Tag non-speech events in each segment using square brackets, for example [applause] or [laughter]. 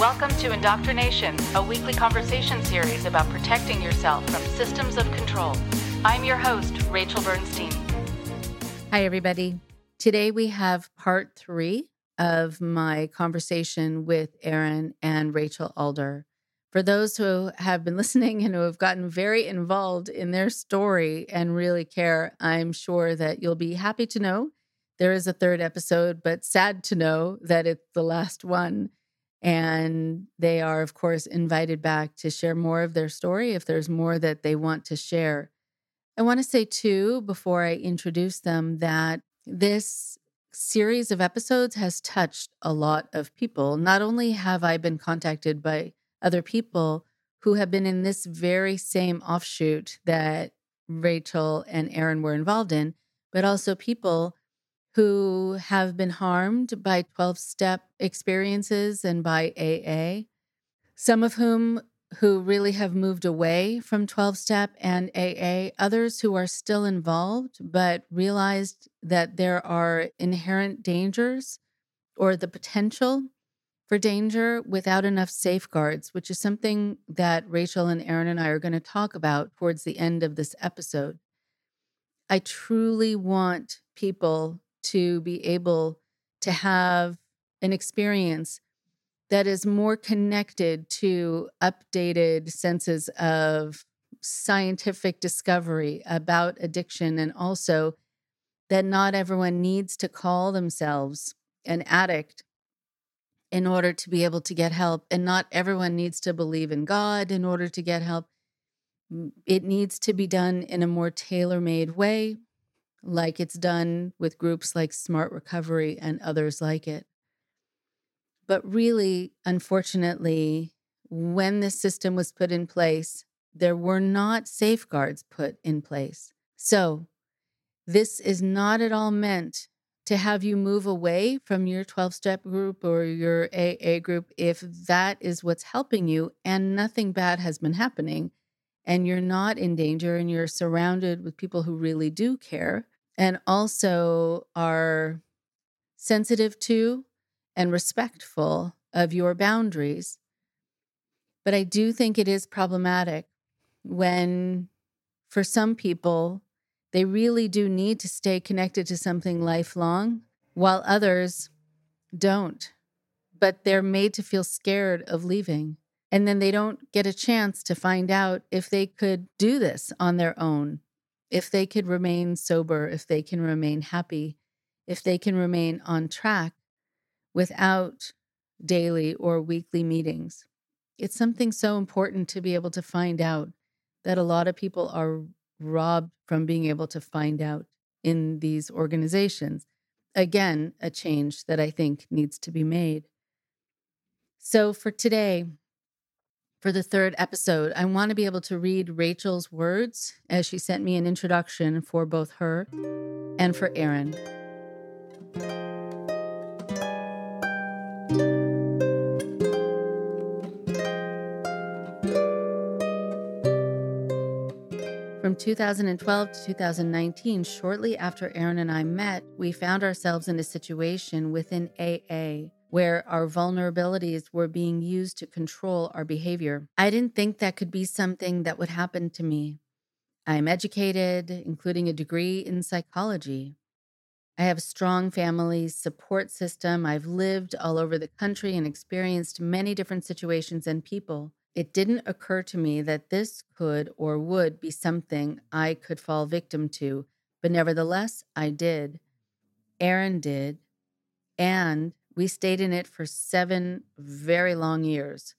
Welcome to Indoctrination, a weekly conversation series about protecting yourself from systems of control. I'm your host, Rachel Bernstein. Hi, everybody. Today we have part three of my conversation with Aaron and Rachel Alder. For those who have been [laughs] listening and who have gotten very involved in their story and really care, I'm sure that you'll be happy to know there is a third episode, but sad to know that it's the last one. And they are, of course, invited back to share more of their story if there's more that they want to share. I want to say, too, before I introduce them, that this series of episodes has touched a lot of people. Not only have I been contacted by other people who have been in this very same offshoot that Rachel and Aaron were involved in, but also people who have been harmed by 12 step experiences and by AA, some of whom who really have moved away from 12 step and AA, others who are still involved but realized that there are inherent dangers or the potential for danger without enough safeguards, which is something that Rachel and Aaron and I are going to talk about towards the end of this episode. I truly want people to be able to have an experience that is more connected to updated senses of scientific discovery about addiction and also that not everyone needs to call themselves an addict in order to be able to get help and not everyone needs to believe in God in order to get help. It needs to be done in a more tailor-made way like it's done with groups like Smart Recovery and others like it. But really, unfortunately, when this system was put in place, there were not safeguards put in place. So, this is not at all meant to have you move away from your 12 step group or your AA group if that is what's helping you and nothing bad has been happening and you're not in danger and you're surrounded with people who really do care and also are sensitive to and respectful of your boundaries. But I do think it is problematic when, for some people, they really do need to stay connected to something lifelong, while others don't. But they're made to feel scared of leaving. And then they don't get a chance to find out if they could do this on their own if they could remain sober, if they can remain happy, if they can remain on track without daily or weekly meetings. It's something so important to be able to find out that a lot of people are robbed from being able to find out in these organizations. Again, a change that I think needs to be made. So, for today, for the third episode, I want to be able to read Rachel's words as she sent me an introduction for both her and for Aaron. From 2012 to 2019, shortly after Aaron and I met, we found ourselves in a situation within AA where our vulnerabilities were being used to control our behavior. I didn't think that could be something that would happen to me. I'm educated, including a degree in psychology. I have a strong family support system. I've lived all over the country and experienced many different situations and people. It didn't occur to me that this could or would be something I could fall victim to, but nevertheless, I did. Aaron did. And we stayed in it for seven very long years.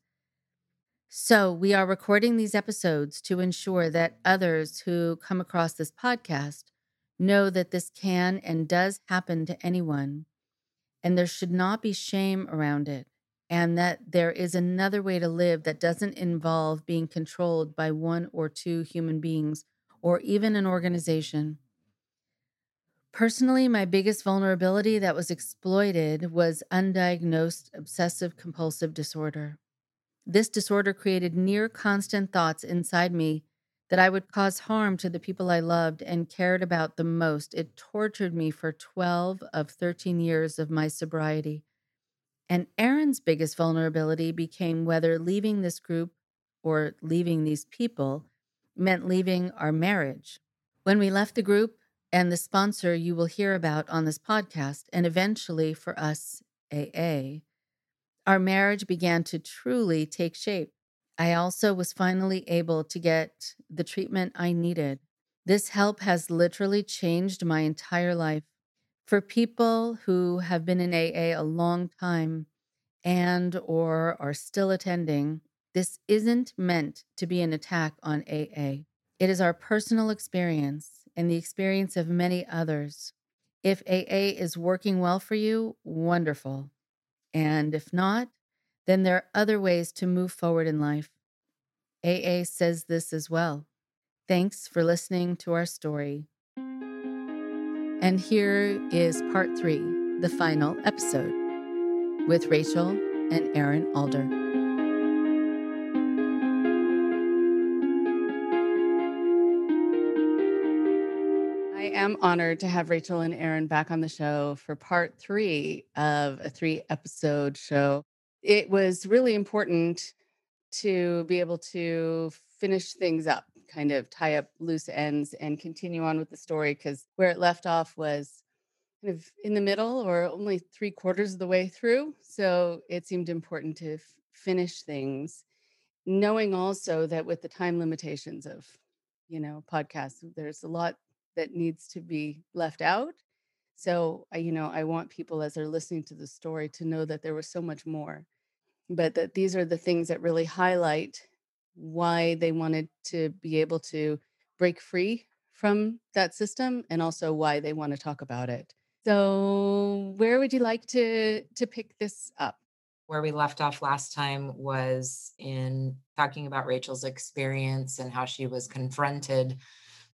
So, we are recording these episodes to ensure that others who come across this podcast know that this can and does happen to anyone, and there should not be shame around it, and that there is another way to live that doesn't involve being controlled by one or two human beings or even an organization. Personally, my biggest vulnerability that was exploited was undiagnosed obsessive compulsive disorder. This disorder created near constant thoughts inside me that I would cause harm to the people I loved and cared about the most. It tortured me for 12 of 13 years of my sobriety. And Aaron's biggest vulnerability became whether leaving this group or leaving these people meant leaving our marriage. When we left the group and the sponsor you will hear about on this podcast, and eventually for us, AA, our marriage began to truly take shape. I also was finally able to get the treatment I needed. This help has literally changed my entire life. For people who have been in AA a long time and or are still attending, this isn't meant to be an attack on AA. It is our personal experience and the experience of many others. If AA is working well for you, wonderful. And if not, then there are other ways to move forward in life. AA says this as well. Thanks for listening to our story. And here is part three, the final episode, with Rachel and Aaron Alder. Am honored to have Rachel and Aaron back on the show for part three of a three episode show. It was really important to be able to finish things up, kind of tie up loose ends and continue on with the story because where it left off was kind of in the middle or only three quarters of the way through. So it seemed important to f- finish things, knowing also that with the time limitations of, you know, podcasts, there's a lot that needs to be left out. So, you know, I want people as they're listening to the story to know that there was so much more but that these are the things that really highlight why they wanted to be able to break free from that system and also why they want to talk about it. So, where would you like to to pick this up? Where we left off last time was in talking about Rachel's experience and how she was confronted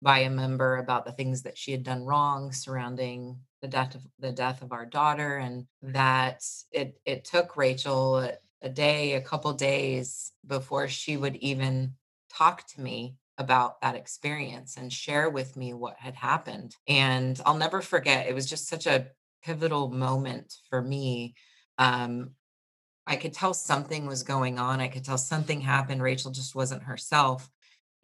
by a member about the things that she had done wrong surrounding the death of the death of our daughter and that it it took Rachel a day, a couple days before she would even talk to me about that experience and share with me what had happened. And I'll never forget, it was just such a pivotal moment for me. Um, I could tell something was going on. I could tell something happened. Rachel just wasn't herself.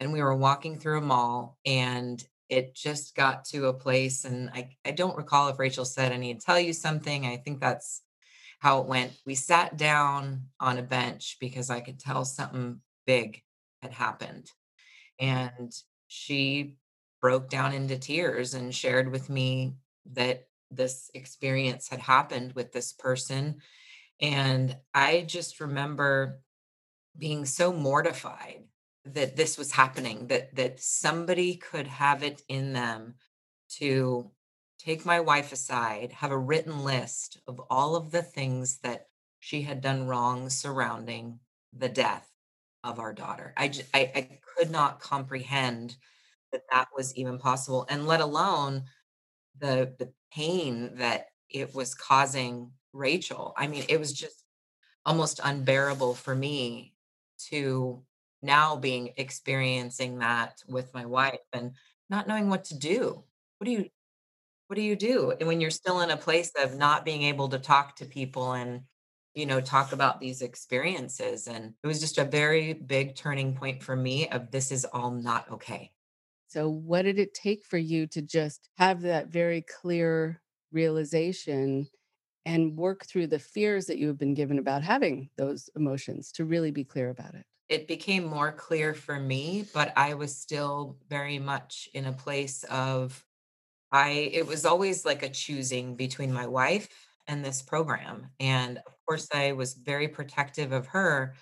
And we were walking through a mall and it just got to a place. And I, I don't recall if Rachel said, I need to tell you something. I think that's how it went. We sat down on a bench because I could tell something big had happened. And she broke down into tears and shared with me that this experience had happened with this person. And I just remember being so mortified that this was happening that that somebody could have it in them to take my wife aside, have a written list of all of the things that she had done wrong surrounding the death of our daughter. I, just, I, I could not comprehend that that was even possible, and let alone the the pain that it was causing Rachel. I mean, it was just almost unbearable for me to now being experiencing that with my wife and not knowing what to do. What do you what do you do? And when you're still in a place of not being able to talk to people and, you know, talk about these experiences. And it was just a very big turning point for me of this is all not okay. So, what did it take for you to just have that very clear realization and work through the fears that you have been given about having those emotions to really be clear about it? It became more clear for me, but I was still very much in a place of I it was always like a choosing between my wife and this program. And of course, I was very protective of her,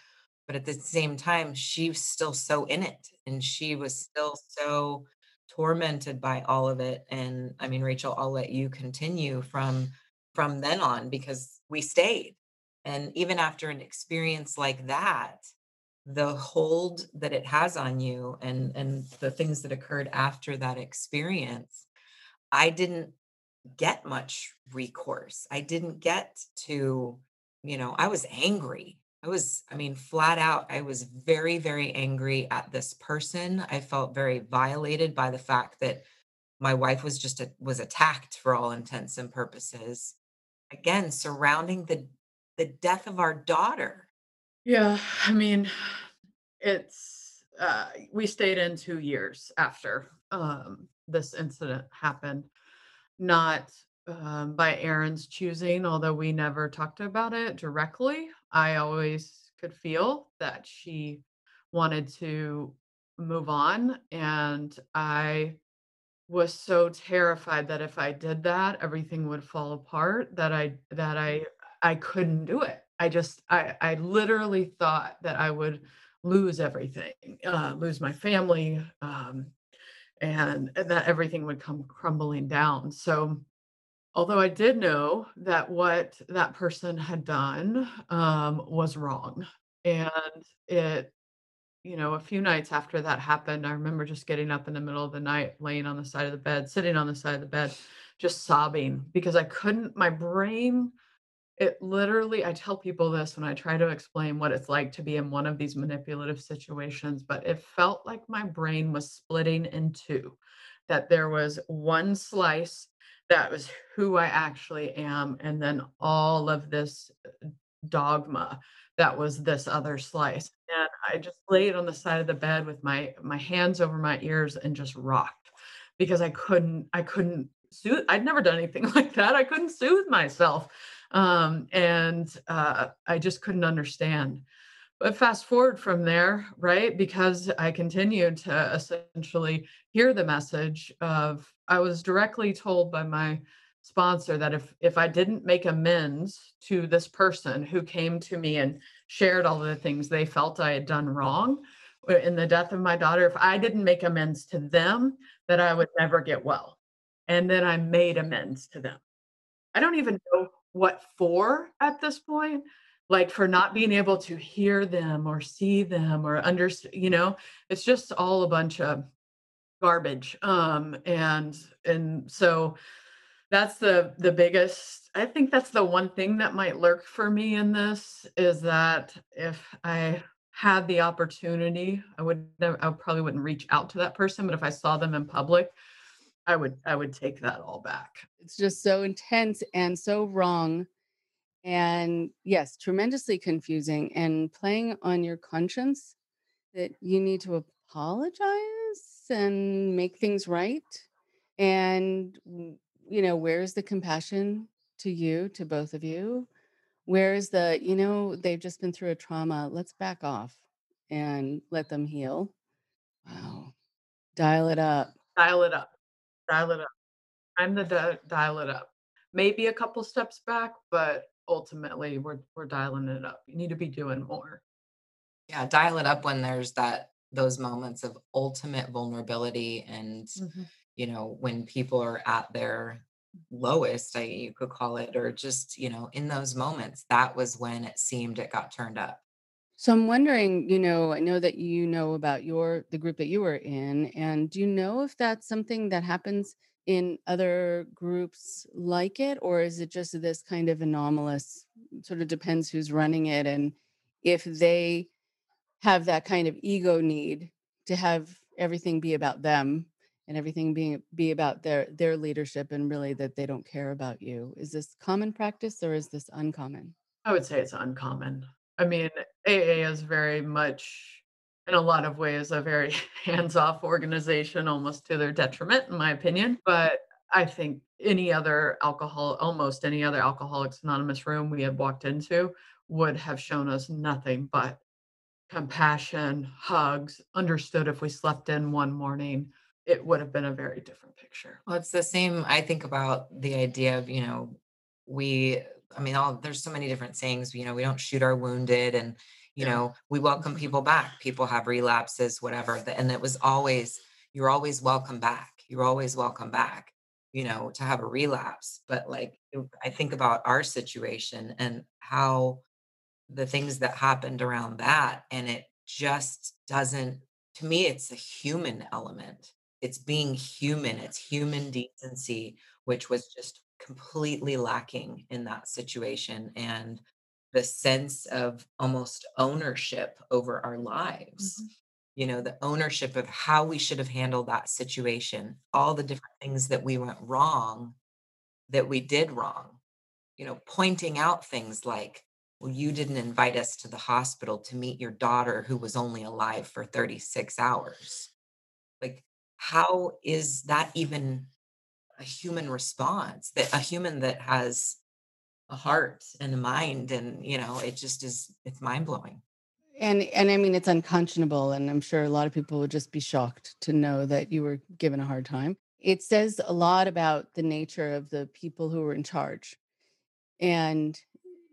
but at the same time, she was still so in it and she was still so tormented by all of it. And I mean, Rachel, I'll let you continue from from then on because we stayed. And even after an experience like that, the hold that it has on you and and the things that occurred after that experience I didn't get much recourse. I didn't get to, you know, I was angry. I was, I mean, flat out, I was very, very angry at this person. I felt very violated by the fact that my wife was just a, was attacked for all intents and purposes. Again, surrounding the the death of our daughter. Yeah, I mean, it's uh we stayed in 2 years after um this incident happened. Not um by Aaron's choosing, although we never talked about it directly. I always could feel that she wanted to move on and I was so terrified that if I did that, everything would fall apart, that I that I I couldn't do it. I just I I literally thought that I would lose everything, uh, lose my family, um, and, and that everything would come crumbling down. So although I did know that what that person had done um, was wrong, and it you know, a few nights after that happened, I remember just getting up in the middle of the night, laying on the side of the bed, sitting on the side of the bed, just sobbing because I couldn't, my brain, it literally, I tell people this when I try to explain what it's like to be in one of these manipulative situations, but it felt like my brain was splitting in two, that there was one slice that was who I actually am, and then all of this uh, dogma that was this other slice. And I just laid on the side of the bed with my my hands over my ears and just rocked because I couldn't I couldn't soothe I'd never done anything [laughs] like that. I couldn't soothe myself. Um, and uh, I just couldn't understand. But fast forward from there, right? Because I continued to essentially hear the message of I was directly told by my sponsor that if if I didn't make amends to this person who came to me and shared all the things they felt I had done wrong uh, in the death of my daughter, if I didn't make amends to them, that I would never get well. And then I made amends to them. I don't even know what for at this point, like for not being able to hear them or see them or understand, you know, it's just all a bunch of garbage. Um, and and so that's the the biggest I think that's the one thing that might lurk for me in this is that if I had the opportunity, I would I probably wouldn't reach out to that person, but if I saw them in public, I would I would take that all back. It's just so intense and so wrong. And yes, tremendously confusing and playing on your conscience that you need to apologize and make things right. And you know, where's the compassion to you, to both of you? Where's the, you know, they've just been through a trauma. Let's back off and let them heal. Wow. Dial it up. Dial it up. Dial it up. I'm the di- dial it up. Maybe a couple steps back, but ultimately we're we're dialing it up. You need to be doing more. Yeah, dial it up when there's that those moments of ultimate vulnerability and Mhm. you know, when people are at their lowest, I you could call it, or just, you know, in those moments, that was when it seemed it got turned up. So I'm wondering, you know, I know that you know about your the group that you were in, and do you know if that's something that happens in other groups like it, or is it just this kind of anomalous, sort of depends who's running it and if they have that kind of ego need to have everything be about them and everything being be about their their leadership and really that they don't care about you. Is this common practice or is this uncommon? I would say it's uncommon. I mean, AA is very much, in a lot of ways, a very [laughs] hands-off organization, almost to their detriment, in my opinion. But I think any other alcohol, almost any other Alcoholics Anonymous room we had walked into would have shown us nothing but compassion, hugs, understood if we slept in one morning, it would have been a very different picture. Well, it's the same. I think about the idea of, you know, we, I mean, all there's so many different sayings, you know, we don't shoot our wounded and, you Yeah. know, we welcome people back. People have relapses, whatever. And it was always, you're always welcome back. You're always welcome back, you know, to have a relapse. But like, I think about our situation and how the things that happened around that, and it just doesn't, to me, it's a human element it's being human, it's human decency, which was just completely lacking in that situation. And the sense of almost ownership over our lives, Mhm. you know, the ownership of how we should have handled that situation, all the different things that we went wrong, that we did wrong, you know, pointing out things like well, you didn't invite us to the hospital to meet your daughter who was only alive for 36 hours. Like, how is that even a human response? That a human that has a heart and a mind, and you know, it just is, it's mind blowing. And and I mean it's unconscionable and I'm sure a lot of people would just be shocked to know that you were given a hard time. It says a lot about the nature of the people who were in charge. And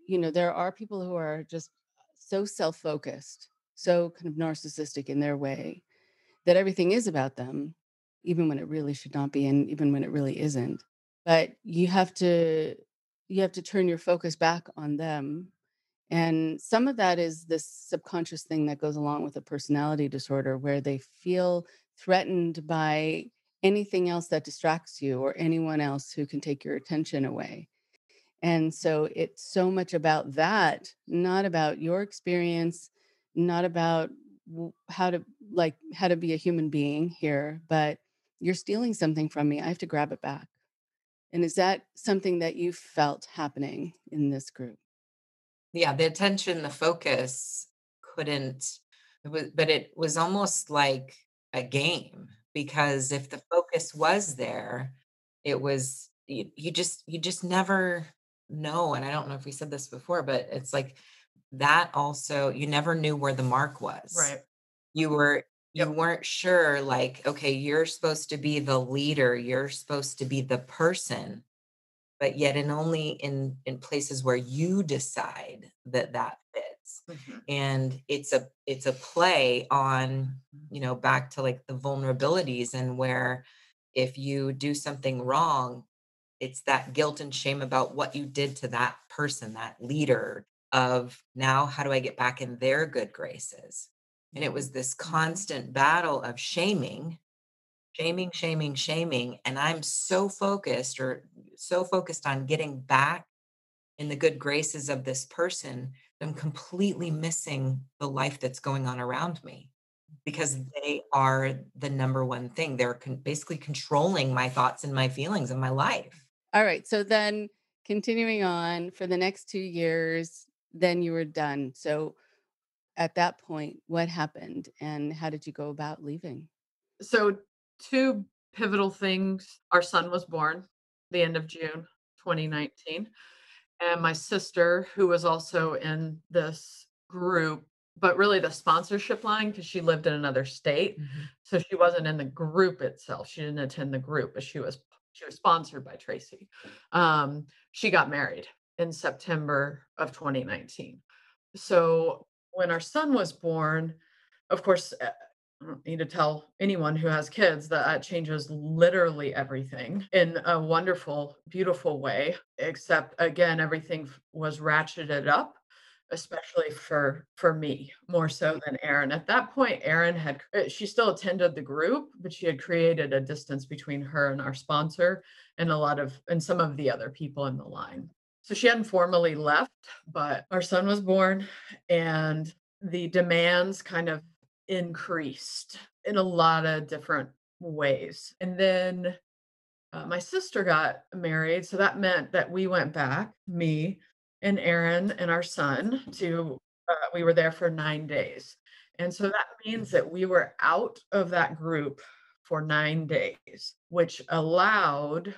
you know, there are people who are just so self-focused, so kind of narcissistic in their way that everything is about them even when it really should not be and even when it really isn't. But you have to you have to turn your focus back on them and some of that is this subconscious thing that goes along with a personality disorder where they feel threatened by anything else that distracts you or anyone else who can take your attention away. And so it's so much about that, not about your experience, not about how to like how to be a human being here, but you're stealing something from me. I have to grab it back. And is that something that you felt happening in this group? Yeah, the attention, the focus couldn't it was but it was almost like a game because if the focus was there, it was you, you just you just never know. And I don't know if we said this before, but it's like that also you never knew where the mark was. Right. You were you Yep. weren't sure like okay you're supposed to be the leader you're supposed to be the person but yet and only in in places where you decide that that fits Mhm. and it's a it's a play on you know back to like the vulnerabilities and where if you do something wrong it's that guilt and shame about what you did to that person that leader of now how do i get back in their good graces and it was this constant battle of shaming shaming, shaming, shaming. And I'm so focused or so focused on getting back in the good graces of this person, that I'm completely missing the life that's going on around me because mm-hmm. they are the number one thing. They're con- basically controlling my thoughts and my feelings and my life. All right. So then continuing on for the next two years, then you were done. So at that point, what happened and how did you go about leaving? So, two pivotal things. Our son was born the end of June 2019. And my sister, who was also in this group, but really the sponsorship line, because she lived in another state. So she wasn't in the group itself. She didn't attend the group, but she was she was sponsored by Tracy. Um, she got married in September of 2019. So when our son was born, of course, uh, I don't need to tell anyone who has kids that that changes literally everything in a wonderful, beautiful way. Except again, everything was ratcheted up, especially for for me more so than Aaron. At that point, Aaron had uh, she still attended the group, but she had created a distance between her and our sponsor, and a lot of and some of the other people in the line. So she hadn't formally left, but our son was born, and the demands kind of increased in a lot of different ways. And then uh, my sister got married. So that meant that we went back, me and Aaron and our son, to, uh, we were there for nine days. And so that means that we were out of that group for nine days, which allowed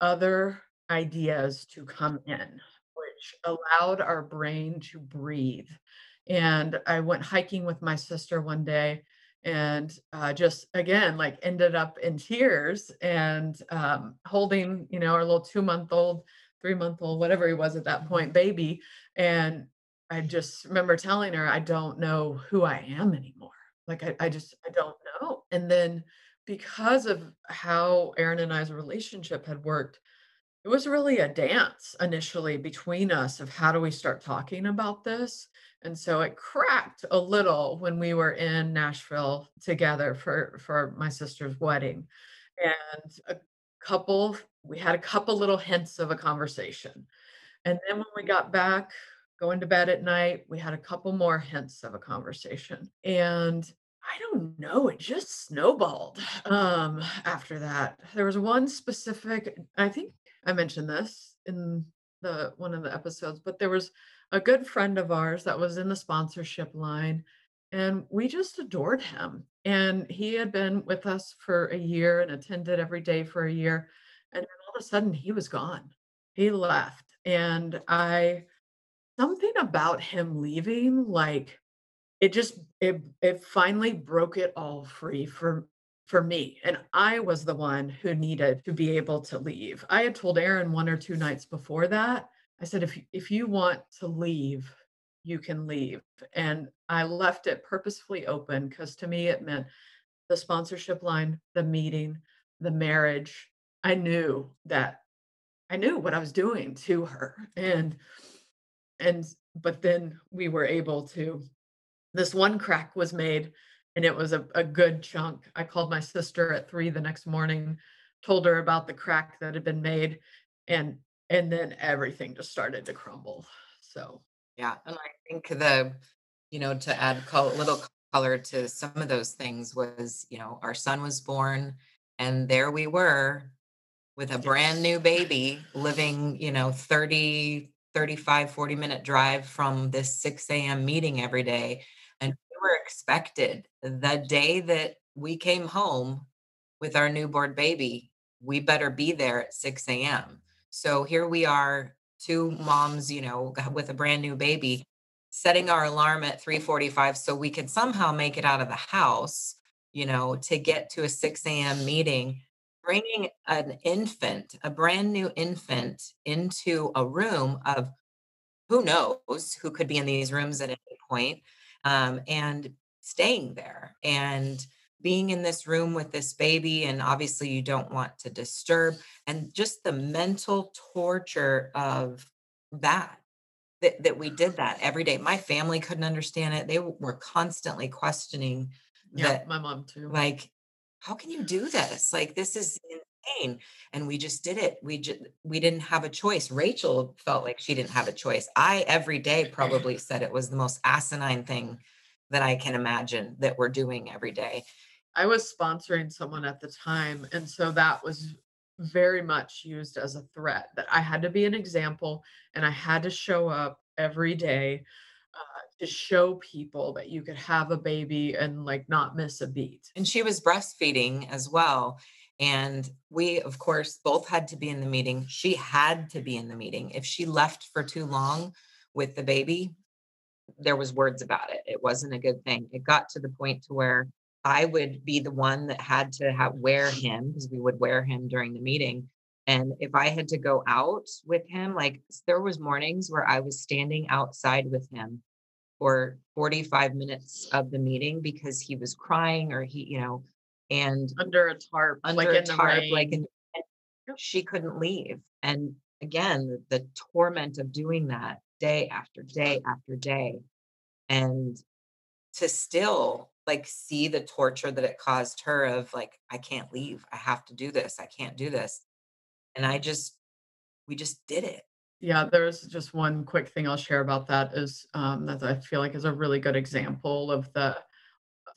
other ideas to come in, which allowed our brain to breathe. And I went hiking with my sister one day and uh, just again, like ended up in tears and um, holding, you know, our little two month old, three month old, whatever he was at that point, baby. And I just remember telling her, I don't know who I am anymore. Like, I, I just, I don't know. And then because of how Aaron and I's relationship had worked, it was really a dance initially between us of how do we start talking about this? And so it cracked a little when we were in Nashville together for for my sister's wedding. And a couple we had a couple little hints of a conversation. And then when we got back going to bed at night, we had a couple more hints of a conversation. And I don't know, it just snowballed um after that. There was one specific I think I mentioned this in the one of the episodes, but there was a good friend of ours that was in the sponsorship line, and we just adored him. And he had been with us for a year and attended every day for a year. And then all of a sudden he was gone. He left. And I something about him leaving, like it just it it finally broke it all free for for me. And I was the one who needed to be able to leave. I had told Aaron one or two nights before that. I said, if if you want to leave, you can leave. And I left it purposefully open because to me it meant the sponsorship line, the meeting, the marriage. I knew that I knew what I was doing to her. And and but then we were able to this one crack was made and it was a, a good chunk. I called my sister at three the next morning, told her about the crack that had been made, and and then everything just started to crumble. So yeah, and I think the, you know, to add a little color to some of those things was, you know, our son was born and there we were with a brand new baby living, you know, 30, 35, 40 minute drive from this 6 a.m. meeting every day. Expected the day that we came home with our newborn baby, we better be there at 6 a.m. So here we are two moms, you know, with a brand new baby, setting our alarm at 3:45 so we could somehow make it out of the house, you know, to get to a 6 a.m. meeting, bringing an infant, a brand new infant, into a room of who knows who could be in these rooms at any point, um, and staying there and being in this room with this baby and obviously you don't want to disturb and just the mental torture of that that, that we did that every day. My family couldn't understand it. They were constantly questioning yeah that my mom too. like how can you do this? Like this is insane and we just did it we just we didn't have a choice rachel felt like she didn't have a choice i every day probably [laughs] said it was the most asinine thing that i can imagine that we're doing every day I was sponsoring someone at the time. And so that was very much used as a threat that I had to be an example and I had to show up every day uh, to show people that you could have a baby and like not miss a beat. And she was breastfeeding as well. And we, of course, both had to be in the meeting. She had to be in the meeting. If she left for too long with the baby, there was words about it. It wasn't a good thing. It got to the point to where I would be the one that had to have wear him because we would wear him during the meeting. And if I had to go out with him, like there was mornings where I was standing outside with him for 45 minutes of the meeting because he was crying or he, you know, and under a tarp, under like a tarp, like in, she couldn't leave. And again, the torment of doing that day after day after day. And to still like see the torture that it caused her of like i can't leave i have to do this i can't do this and i just we just did it yeah there's just one quick thing i'll share about that is um, that i feel like is a really good example of the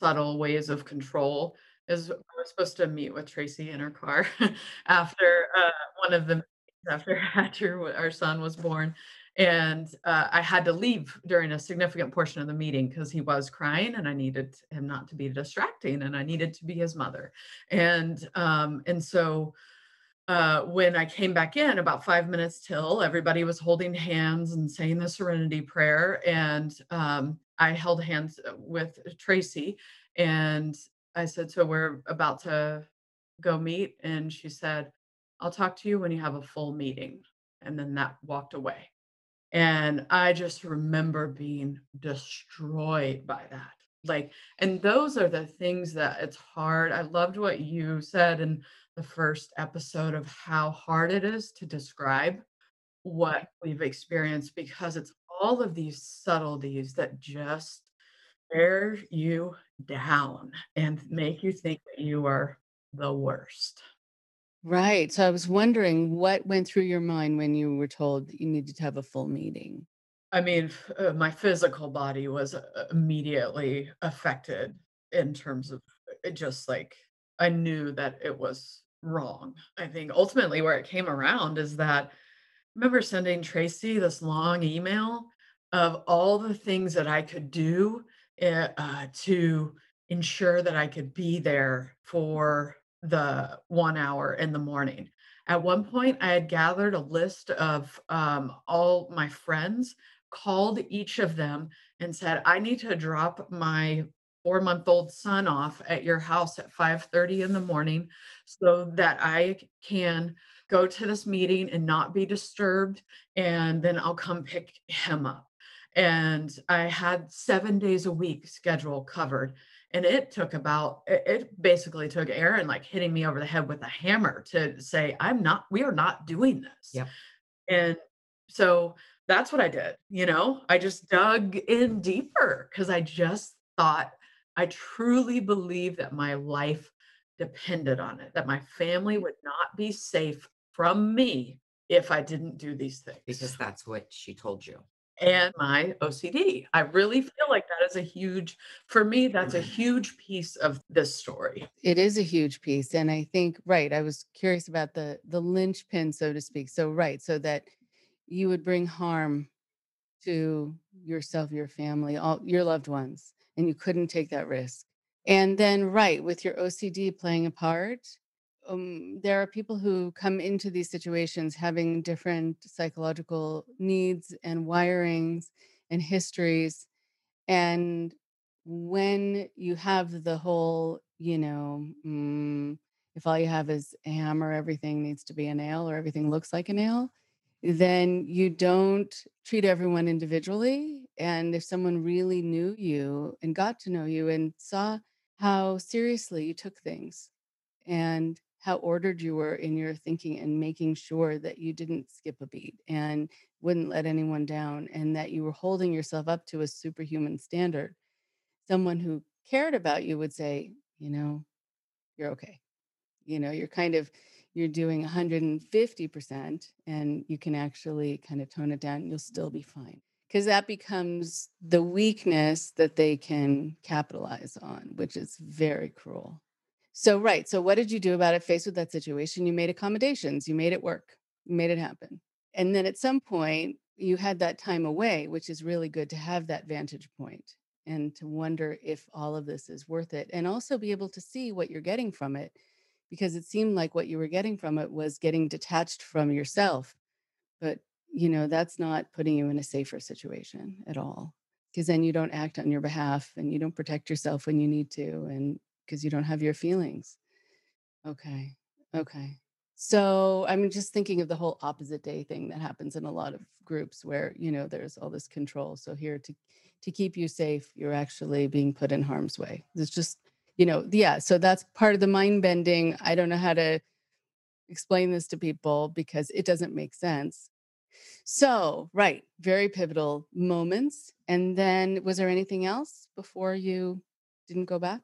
subtle ways of control is i was supposed to meet with tracy in her car [laughs] after uh, one of the after [laughs] after our son was born and uh, I had to leave during a significant portion of the meeting because he was crying, and I needed him not to be distracting, and I needed to be his mother, and um, and so. Uh, when I came back in about five minutes till, everybody was holding hands and saying the serenity prayer. And um, I held hands uh, with Tracy and I said, So we're about to go meet. And she said, I'll talk to you when you have a full meeting. And then that walked away. And I just remember being destroyed by that. Like, and those are the things that it's hard. I loved what you said in the first episode of how hard it is to describe what we've experienced because it's all of these subtleties that just wear you down and make you think that you are the worst. Right. So I was wondering what went through your mind when you were told you needed to have a full meeting. I mean, uh, my physical body was uh, immediately affected in terms of it just like I knew that it was wrong. I think ultimately where it came around is that I remember sending Tracy this long email of all the things that I could do uh, uh, to ensure that I could be there for the one hour in the morning. At one point, I had gathered a list of um, all my friends, called each of them, and said, "I need to drop my four-month-old son off at your house at 5:30 in the morning, so that I can go to this meeting and not be disturbed, and then I'll come pick him up." And I had seven days a week schedule covered and it took about it, basically took Aaron like hitting me over the head with a hammer to say I'm not we are not doing this. Yep. And so that's what I did, you know. I just dug in deeper cuz I just thought I truly believe that my life depended on it, that my family would not be safe from me if I didn't do these things. Because that's what she told you and my OCD. I really mm. feel like that is a huge, for me, that's a mm. huge piece of this story. It is a huge piece. And I think, right, I was curious about the the linchpin, so to speak. So right, so that you would bring harm to yourself, your family, all your loved ones, and you couldn't take that risk. And then right, with your OCD playing a part, um, there are people who come into these situations having different psychological needs and wirings and histories. And when you have the whole, you know, mm, if all you have is a hammer, everything needs to be a nail or everything looks like a nail, then you don't treat everyone individually. And if someone really knew you and got to know you and saw how seriously you took things and how ordered you were in your thinking and making sure that you didn't skip a beat and wouldn't let anyone down and that you were holding yourself up to a superhuman standard. Someone who cared about you would say you know you're okay. You know you're kind of you're doing 150% and you can actually kind of tone it down you'll still be fine. Because that becomes the weakness that they can capitalize on which is very cruel so, right. So, what did you do about it faced with that situation? You made accommodations, you made it work, you made it happen. And then at some point, you had that time away, which is really good to have that vantage point and to wonder if all of this is worth it and also be able to see what you're getting from it because it seemed like what you were getting from it was getting detached from yourself. But, you know, that's not putting you in a safer situation at all because then you don't act on your behalf and you don't protect yourself when you need to. And because you don't have your feelings. Okay. Okay. So I'm just thinking of the whole opposite day thing that happens in a lot of groups where, you know, there's all this control. So here to to keep you safe, you're actually being put in harm's way. It's just, you know, yeah. So that's part of the mind bending. I don't know how to explain this to people because it doesn't make sense. So, right, very pivotal moments. And then was there anything else before you didn't go back?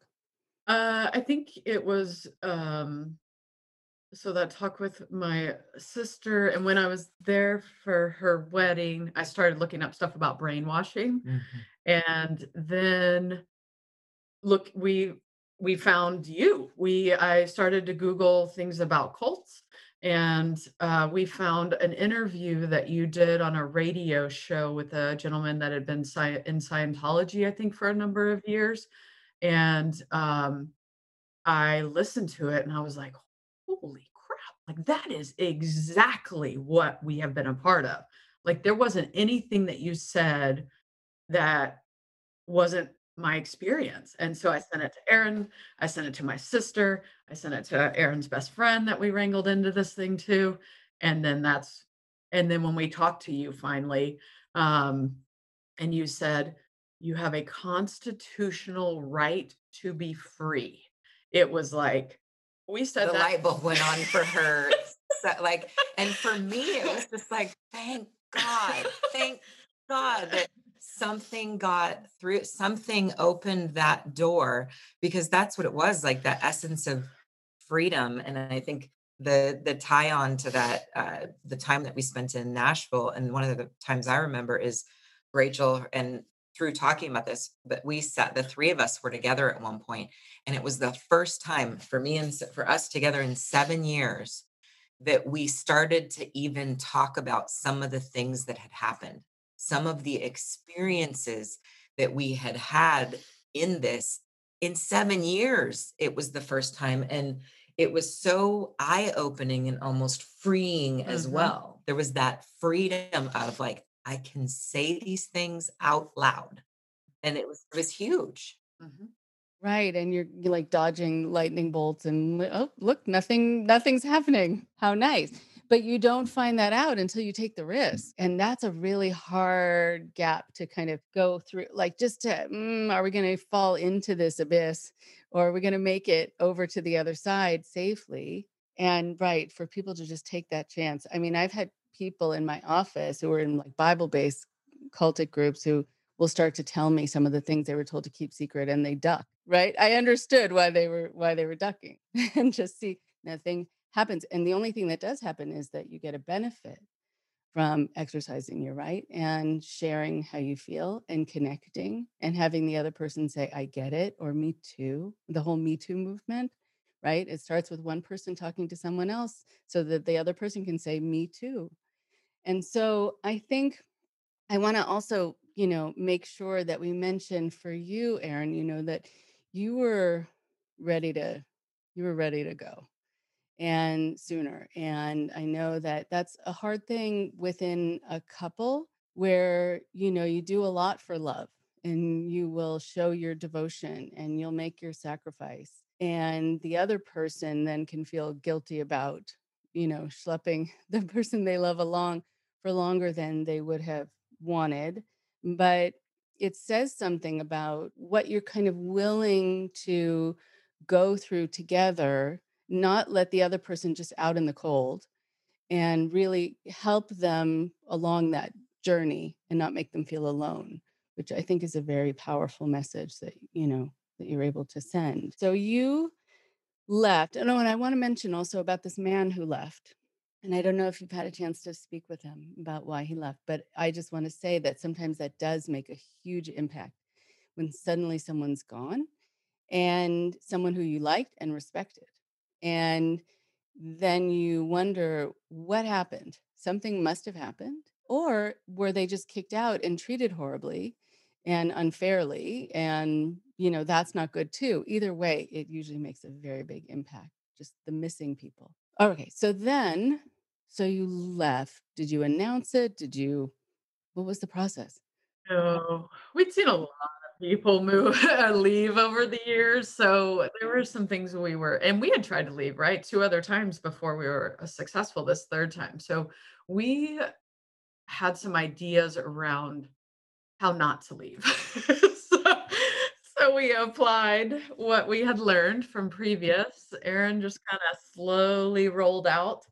Uh, I think it was um, so that talk with my sister, and when I was there for her wedding, I started looking up stuff about brainwashing, Mhm. and then look, we we found you. We I started to Google things about cults, and uh, we found an interview that you did on a radio show with a gentleman that had been sci- in Scientology, I think, for a number of years and um, I listened to it and I was like, holy crap, like that is exactly what we have been a part of. Like there wasn't anything that you said that wasn't my experience. And so I sent it to Aaron, I sent it to my sister, I sent it to Aaron's best friend that we wrangled into this thing too. And then that's and then when we talked to you finally, um, and you said, you have a constitutional right to be free. It was like, we said the that. light bulb went on for her. [laughs] so, like, and for me, it was just like, thank God, thank God that something got through, something opened that door because that's what it was like that essence of freedom. And I think the the tie on to that, uh, the time that we spent in Nashville, and one of the times I remember is Rachel and through talking about this, but we sat, the three of us were together at one point, and it was the first time for me and for us together in seven years that we started to even talk about some of the things that had happened, some of the experiences that we had had in this. In seven years, it was the first time. And it was so eye opening and almost freeing mm-hmm. as well. There was that freedom of like, I can say these things out loud. And it was, it was huge. Mm-hmm. Right, and you're, you're like dodging lightning bolts, and oh, look, nothing, nothing's happening. How nice! But you don't find that out until you take the risk, and that's a really hard gap to kind of go through. Like, just to, mm, are we going to fall into this abyss, or are we going to make it over to the other side safely? And right, for people to just take that chance. I mean, I've had people in my office who are in like Bible-based cultic groups who will start to tell me some of the things they were told to keep secret and they duck right? I understood why they were why they were ducking [laughs] and just see nothing happens. And the only thing that does happen is that you get a benefit from exercising your right and sharing how you feel and connecting and having the other person say i get it or me too the whole me too movement right? It starts with one person talking to someone else so that the other person can say me too and so i think i want to also you know, make sure that we mention for you, Aaron, you know, that you were ready to, you were ready to go and sooner. And I know that that's a hard thing within a couple where, you know, you do a lot for love and you will show your devotion and you'll make your sacrifice. And the other person then can feel guilty about, you know, schlepping [laughs] the person they love along for longer than they would have wanted but it says something about what you're kind of willing to go through together, not let the other person just out in the cold and really help them along that journey and not make them feel alone, which I think is a very powerful message that, you know, that you're able to send. So you left. Oh, and I want to mention also about this man who left. And I don't know if you've had a chance to speak with him about why he left, but I just want to say that sometimes that does make a huge impact when suddenly someone's gone and someone who you liked and respected. And then you wonder what happened. Something must have happened. Or were they just kicked out and treated horribly and unfairly? And, you know, that's not good too. Either way, it usually makes a very big impact, just the missing people. Okay, so then, so you left. Did you announce it? Did you, what was the process? No, we'd seen a lot of people move, [laughs] leave over the years. So there were some things we were, and we had tried to leave, right? Two other times before we were successful this third time. So we had some ideas around how not to leave. [laughs] we applied what we had learned from previous. Aaron just kind of slowly rolled out.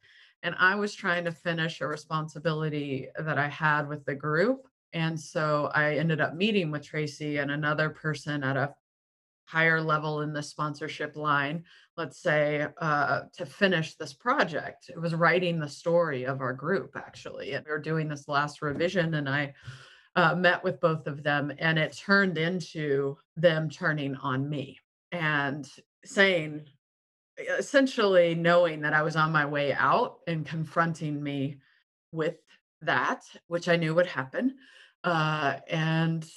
And I was trying to finish a responsibility that I had with the group. And so I ended up meeting with Tracy and another person at a higher level in the sponsorship line, let's say, uh, to finish this project. It was writing the story of our group, actually. And we were doing this last revision, and I uh, met with both of them, and it turned into them turning on me and saying, essentially, knowing that I was on my way out and confronting me with that, which I knew would happen. Uh, and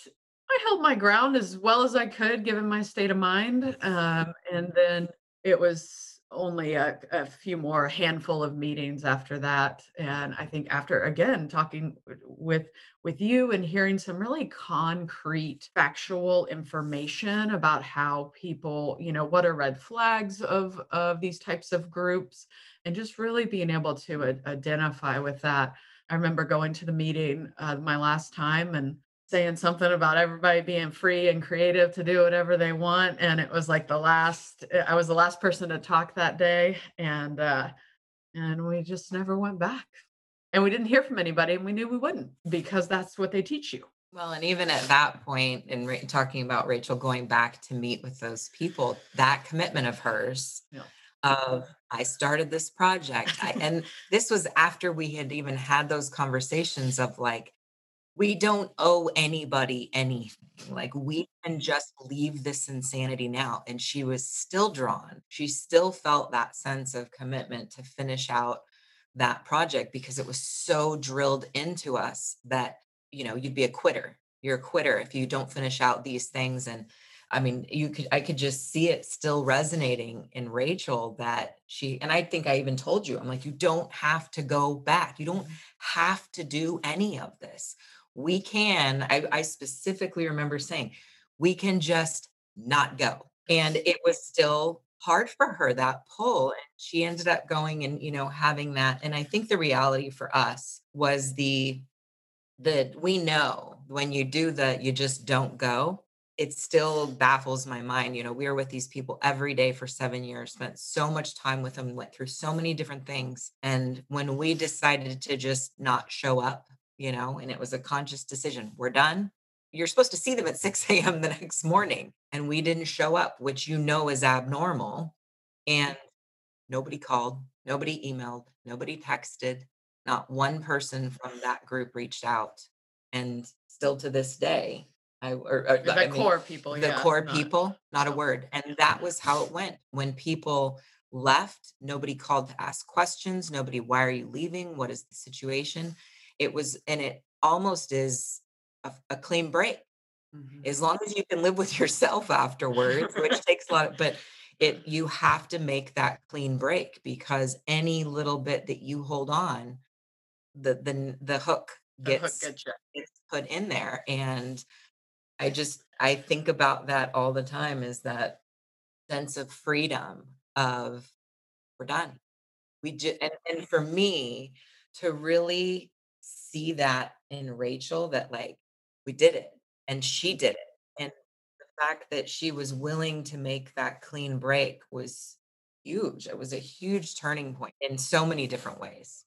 I held my ground as well as I could, given my state of mind. Um, and then it was only a, a, few more handful of meetings after that. And i think after again talking with with you and hearing some really concrete factual information about how people you know what are red flags of of these types of groups and just really being able to identify with that. I remember going to the meeting uh, my last time and saying something about everybody being free and creative to do whatever they want and it was like the last eh, i was the last person to talk that day and uh and we just never went back and we didn't hear from anybody and we knew we wouldn't because that's what they teach you well and even at that point in ra- talking about rachel going back to meet with those people that commitment of hers yeah. of i started this project I, and this was after we had even had those conversations of like we don't owe anybody anything. Like we can just leave this insanity now. And she was still drawn. She still felt that sense of commitment to finish out that project because it was so drilled into us that, you know, you'd be a quitter. You're a quitter if you don't finish out these things. And I mean, you could, I could just see it still resonating in Rachel that she, and I think I even told you, I'm like, you don't have to go back. You don't mm-hmm. have to do any of this. We can, I, I specifically remember saying, we can just not go. And it was still hard for her that pull and she ended up going and you know having that and i think the reality for us was the that we know when you do the you just don't go it still baffles my mind you know we were with these people every day for seven years spent so much time with them went through so many different things and when we decided to just not show up you know and it was a conscious decision we're done you're supposed to see them at 6 [laughs] a.m. the next morning. And we didn't show up, which you know is abnormal. And nobody called, nobody emailed, nobody texted. Not one person from that group reached out. And still to this day, I or, or the I mean, core people, the yeah, core not, people, not a oh. word. And that was how it went. When people left, nobody called to ask questions. Nobody, why are you leaving? What is the situation? It was, and it almost is a, a clean break. Mm-hmm. As long as you can live with yourself afterwards, which [laughs] takes a lot, but it you have to make that clean break because any little bit that you hold on, the the the hook gets, the hook gets, gets put in there. And I just I think about that all the time is that sense of freedom of we're done. We just and, and for me to really see that in Rachel that like we did it and she did it. And the fact that she was willing to make that clean break was huge. It was a huge turning point in so many different ways.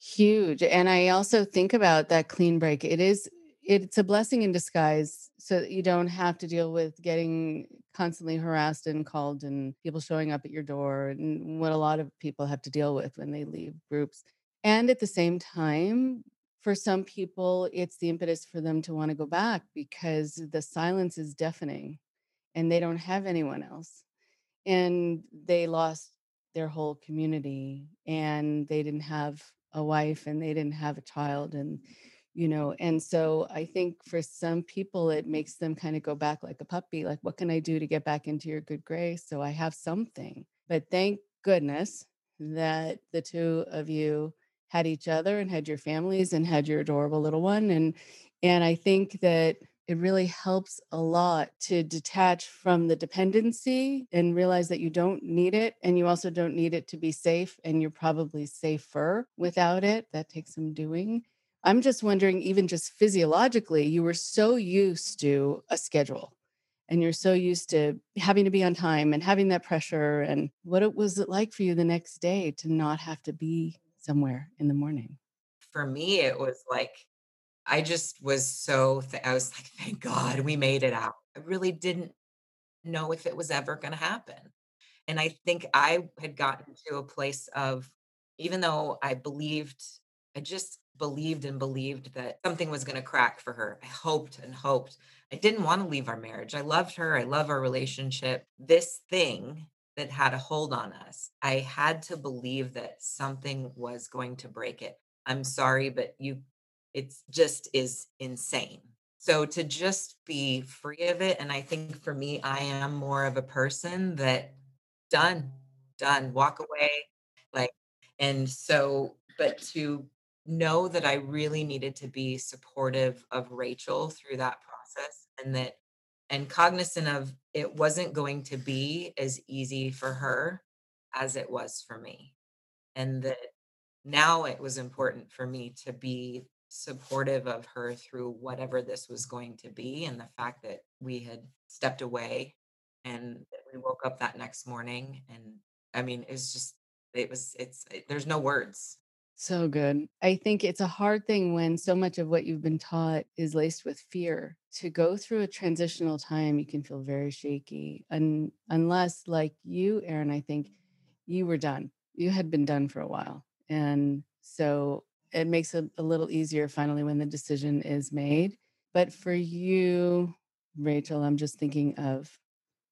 Huge. And I also think about that clean break. It is it's a blessing in disguise so that you don't have to deal with getting constantly harassed and called and people showing up at your door and what a lot of people have to deal with when they leave groups. And at the same time, for some people, it's the impetus for them to want to go back because the silence is deafening and they don't have anyone else. And they lost their whole community and they didn't have a wife and they didn't have a child. And, you know, and so I think for some people, it makes them kind of go back like a puppy like, what can I do to get back into your good grace? So I have something. But thank goodness that the two of you had each other and had your families and had your adorable little one and and i think that it really helps a lot to detach from the dependency and realize that you don't need it and you also don't need it to be safe and you're probably safer without it. That takes some doing. I'm just wondering even just physiologically you were so used to a schedule and you're so used to having to be on time and having that pressure and what it was it like for you the next day to not have to be somewhere in the morning? For me, it was like, I just was so, th- I was like, thank God we made it out. I really didn't know if it was ever going to happen. And I think I had gotten to a place of, even though I believed, I just believed and believed that something was going to crack for her. I hoped and hoped. I didn't want to leave our marriage. I loved her. I love our relationship. This thing that had a hold on us. I had to believe that something was going to break it. I'm sorry, but you, it just is insane. So to just be free of it. And I think for me, I am more of a person that done, done, walk away. Like, and so, but to know that I really needed to be supportive of Rachel through that process and that and cognizant of it wasn't going to be as easy for her as it was for me. And that now it was important for me to be supportive of her through whatever this was going to be. And the fact that we had stepped away and we woke up that next morning. And I mean, it's just, it was, it's, it, there's no words. So good. I think it's a hard thing when so much of what you've been taught is laced with fear. To go through a transitional time, you can feel very shaky. And unless, like you, Aaron, I think you were done. You had been done for a while. And so it makes it a little easier finally when the decision is made. But for you, Rachel, I'm just thinking of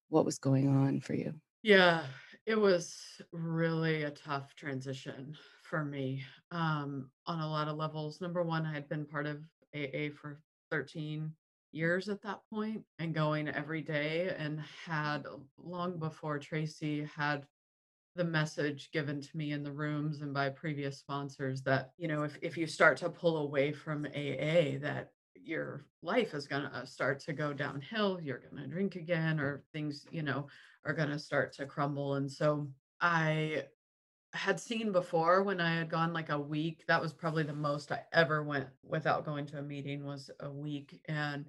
what was going on for you. Yeah, it was really a tough transition for me um, on a lot of levels. Number one, I had been part of AA for 13 years at that point and going every day and had long before Tracy had the message given to me in the rooms and by previous sponsors that you know if, if you start to pull away from aa that your life is going to start to go downhill you're going to drink again or things you know are going to start to crumble and so i had seen before when i had gone like a week that was probably the most i ever went without going to a meeting was a week and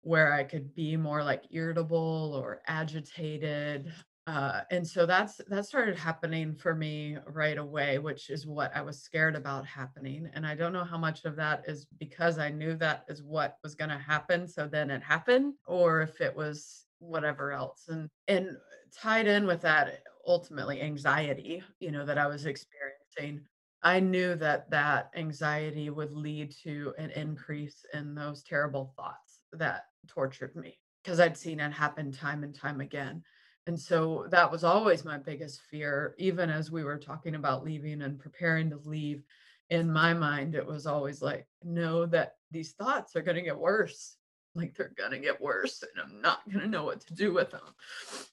where i could be more like irritable or agitated uh, and so that's that started happening for me right away which is what i was scared about happening and i don't know how much of that is because i knew that is what was going to happen so then it happened or if it was whatever else and and tied in with that ultimately anxiety you know that i was mm-hmm. experiencing i knew that that anxiety would lead to an increase in those terrible thoughts that tortured me because i'd seen it happen time and time again and so that was always my biggest fear, even as we were talking about leaving and preparing to leave. In my mind, it was always like, know that these thoughts are going to get worse. Like they're to get worse, and I'm not to know what to do with them.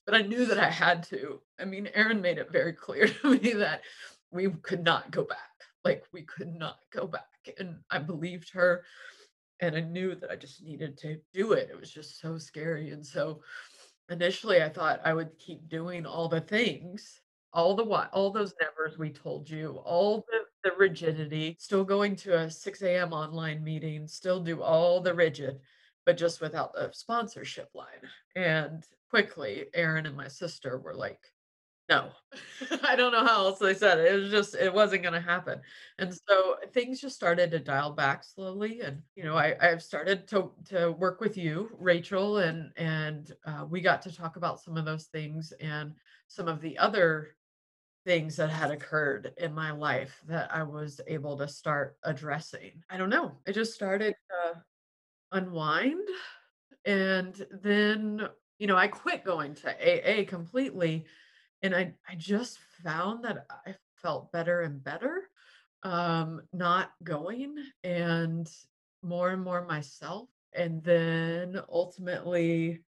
But I knew that I had to. I mean, Aaron made it very clear [laughs] to me that we could not go back. Like we could not go back. And I believed her. And I knew that I just needed to do it. It was just so scary. And so, initially I thought I would keep doing all the things, all the what, all those nevers we told you, all the, the rigidity, still going to a 6 a.m. online meeting, still do all the rigid, but just without the sponsorship line. And quickly, Aaron and my sister were like, no, [laughs] I don't know how else they said it. It was just, it wasn't going to happen. And so things just started to dial back slowly. And, you know, I, I've started to, to work with you, Rachel, and, and uh, we got to talk about some of those things and some of the other things that had occurred in my life that I was able to start addressing. I don't know. It just started unwind. And then, you know, I quit going to AA completely and I I just found that I felt better and better um not going and more and more myself and then ultimately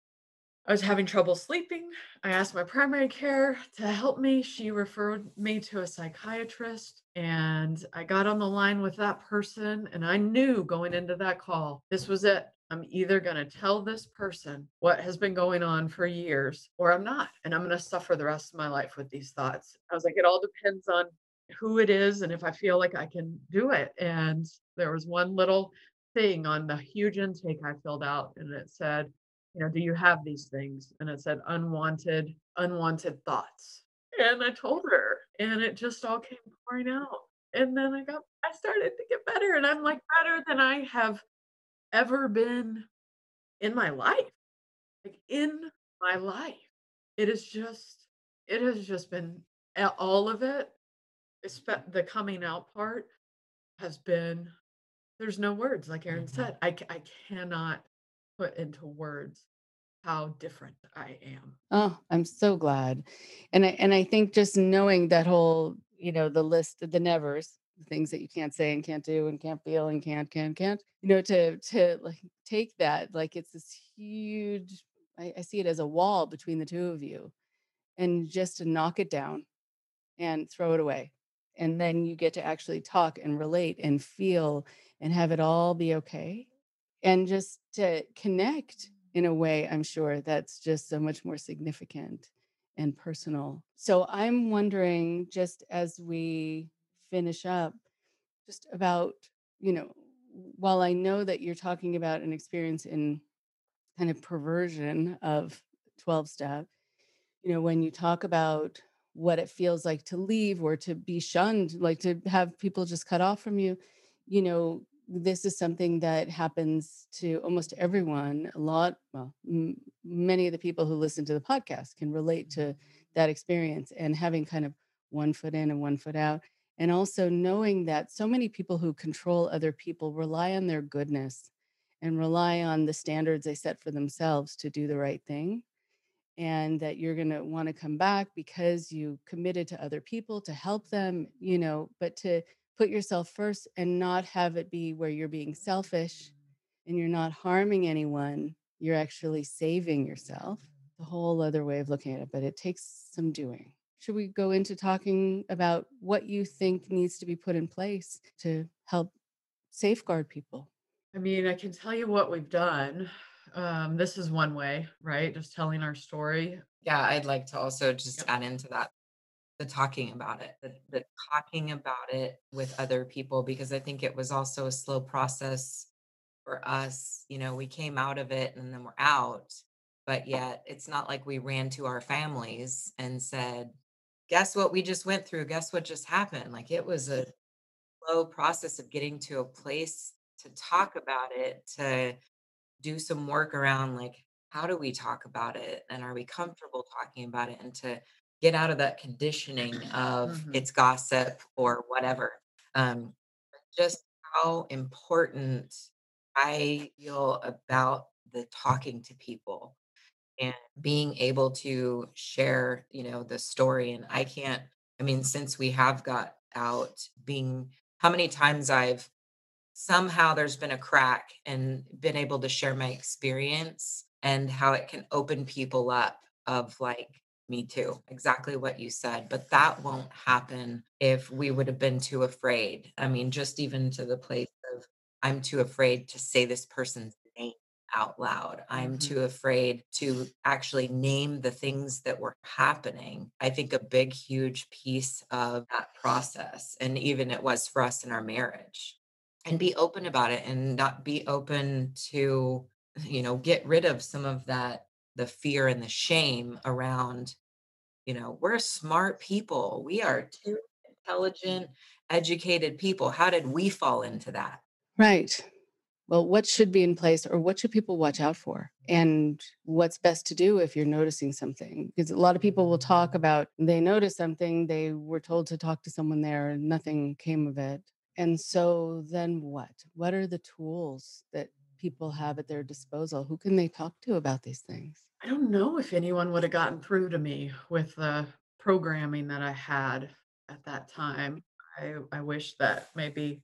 I was having trouble sleeping. I asked my primary care to help me. She referred me to a psychiatrist, and I got on the line with that person. And I knew going into that call, this was it. I'm either going to tell this person what has been going on for years or I'm not. And I'm going to suffer the rest of my life with these thoughts. I was like, it all depends on who it is and if I feel like I can do it. And there was one little thing on the huge intake I filled out and it said, you know, do you have these things? And it said unwanted, unwanted thoughts. And I told her, and it just all came pouring out. And then I got, I started to get better. And I'm like better than I have ever been in my life. Like in my life. It is just, it has just been all of it, the coming out part has been, there's no words. Like Aaron mm-hmm. said, I, I cannot put into words how different I am. Oh, I'm so glad. And I and I think just knowing that whole, you know, the list of the nevers, the things that you can't say and can't do and can't feel and can't can can't you know to to like take that like it's this huge I, I see it as a wall between the two of you and just to knock it down and throw it away and then you get to actually talk and relate and feel and have it all be okay and just to connect in a way i'm sure that's just so much more significant and personal. So i'm wondering just as we finish up just about, you know, while I know that you're talking about an experience in kind of perversion of 12 step, you know, when you talk about what it feels like to leave or to be shunned, like to have people just cut off from you, you know, this is something that happens to almost everyone. A lot, well, m- many of the people who listen to the podcast can relate mm-hmm. to that experience and having kind of one foot in and one foot out and also knowing that so many people who control other people rely on their goodness and rely on the standards they set for themselves to do the right thing and that you're going to want to come back because you committed to other people to help them, you know, but to put yourself first and not have it be where you're being selfish and you're not harming anyone, you're actually saving yourself. The whole other way of looking at it, but it takes some doing. Should we go into talking about what you think needs to be put in place to help safeguard people? I mean, I can tell you what we've done. Um, this is one way, right? Just telling our story. Yeah, I'd like to also just yep. add into that the talking about it, the, the talking about it with other people, because I think it was also a slow process for us. You know, we came out of it and then we're out, but yet it's not like we ran to our families and said, guess what we just went through? Guess what just happened? Like it was a slow process of getting to a place to talk about it, to do some work around like, how do we talk about it? And are we comfortable talking about it? And to get out of that conditioning of mm-hmm. it's gossip or whatever. Um, just how important I feel about the talking to people and being able to share, you know, the story. And I can't, I mean, since we have got out being how many times I've somehow there's been a crack and been able to share my experience and how it can open people up of like me too exactly what you said but that won't happen if we would have been too afraid i mean just even to the place of i'm too afraid to say this person's name out loud i'm mm-hmm. too afraid to actually name the things that were happening i think a big huge piece of that process and even it was for us in our marriage and be open about it and not be open to you know get rid of some of that the fear and the shame around you know we're smart people. We are two intelligent educated people. How did we fall into that? Right. Well what should be in place or what should people watch out for and what's best to do if you're noticing something? Because a lot of people will talk about they notice something they were told to talk to someone there and nothing came of it. And so then what? What are the tools that people have at their disposal? Who can they talk to about these things? I don't know if anyone would have gotten through to me with the programming that I had at that time. I, I wish that maybe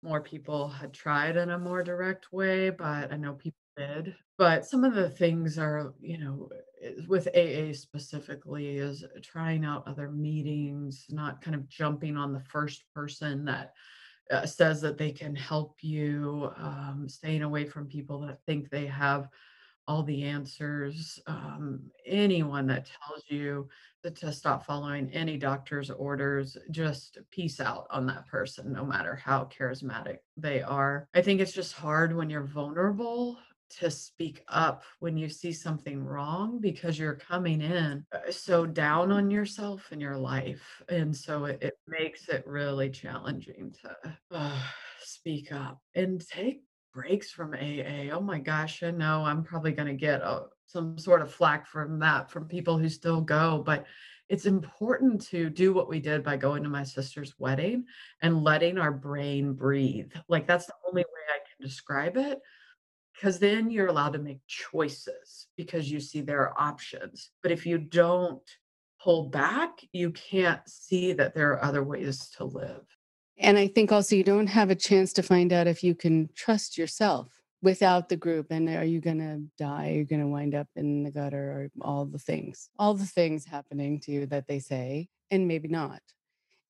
more people had tried in a more direct way, but I know people did. But some of the things are, you know, eh, with AA specifically, is trying out other meetings, not kind of jumping on the first person that uh, says that they can help you um, staying away from people that think they have all the answers. Um, anyone that tells you that to stop following any doctor's orders, just peace out on that person, no matter how charismatic they are. I think it's just hard when you're vulnerable to speak up when you see something wrong because you're coming in uh, so down on yourself and your life. And so it, it makes it really challenging to uh, speak up and take breaks from AA. Oh my gosh, I know I'm probably going to get a, uh, some sort of flack from that from people who still go, but it's important to do what we did by going to my sister's wedding and letting our brain breathe. Like that's the only way I can describe it because then you're allowed to make choices because you see there are options. But if you don't pull back, you can't see that there are other ways to live. And I think also you don't have a chance to find out if you can trust yourself without the group. And are you going to die? You're you going to wind up in the gutter or all the things, all the things happening to you that they say, and maybe not.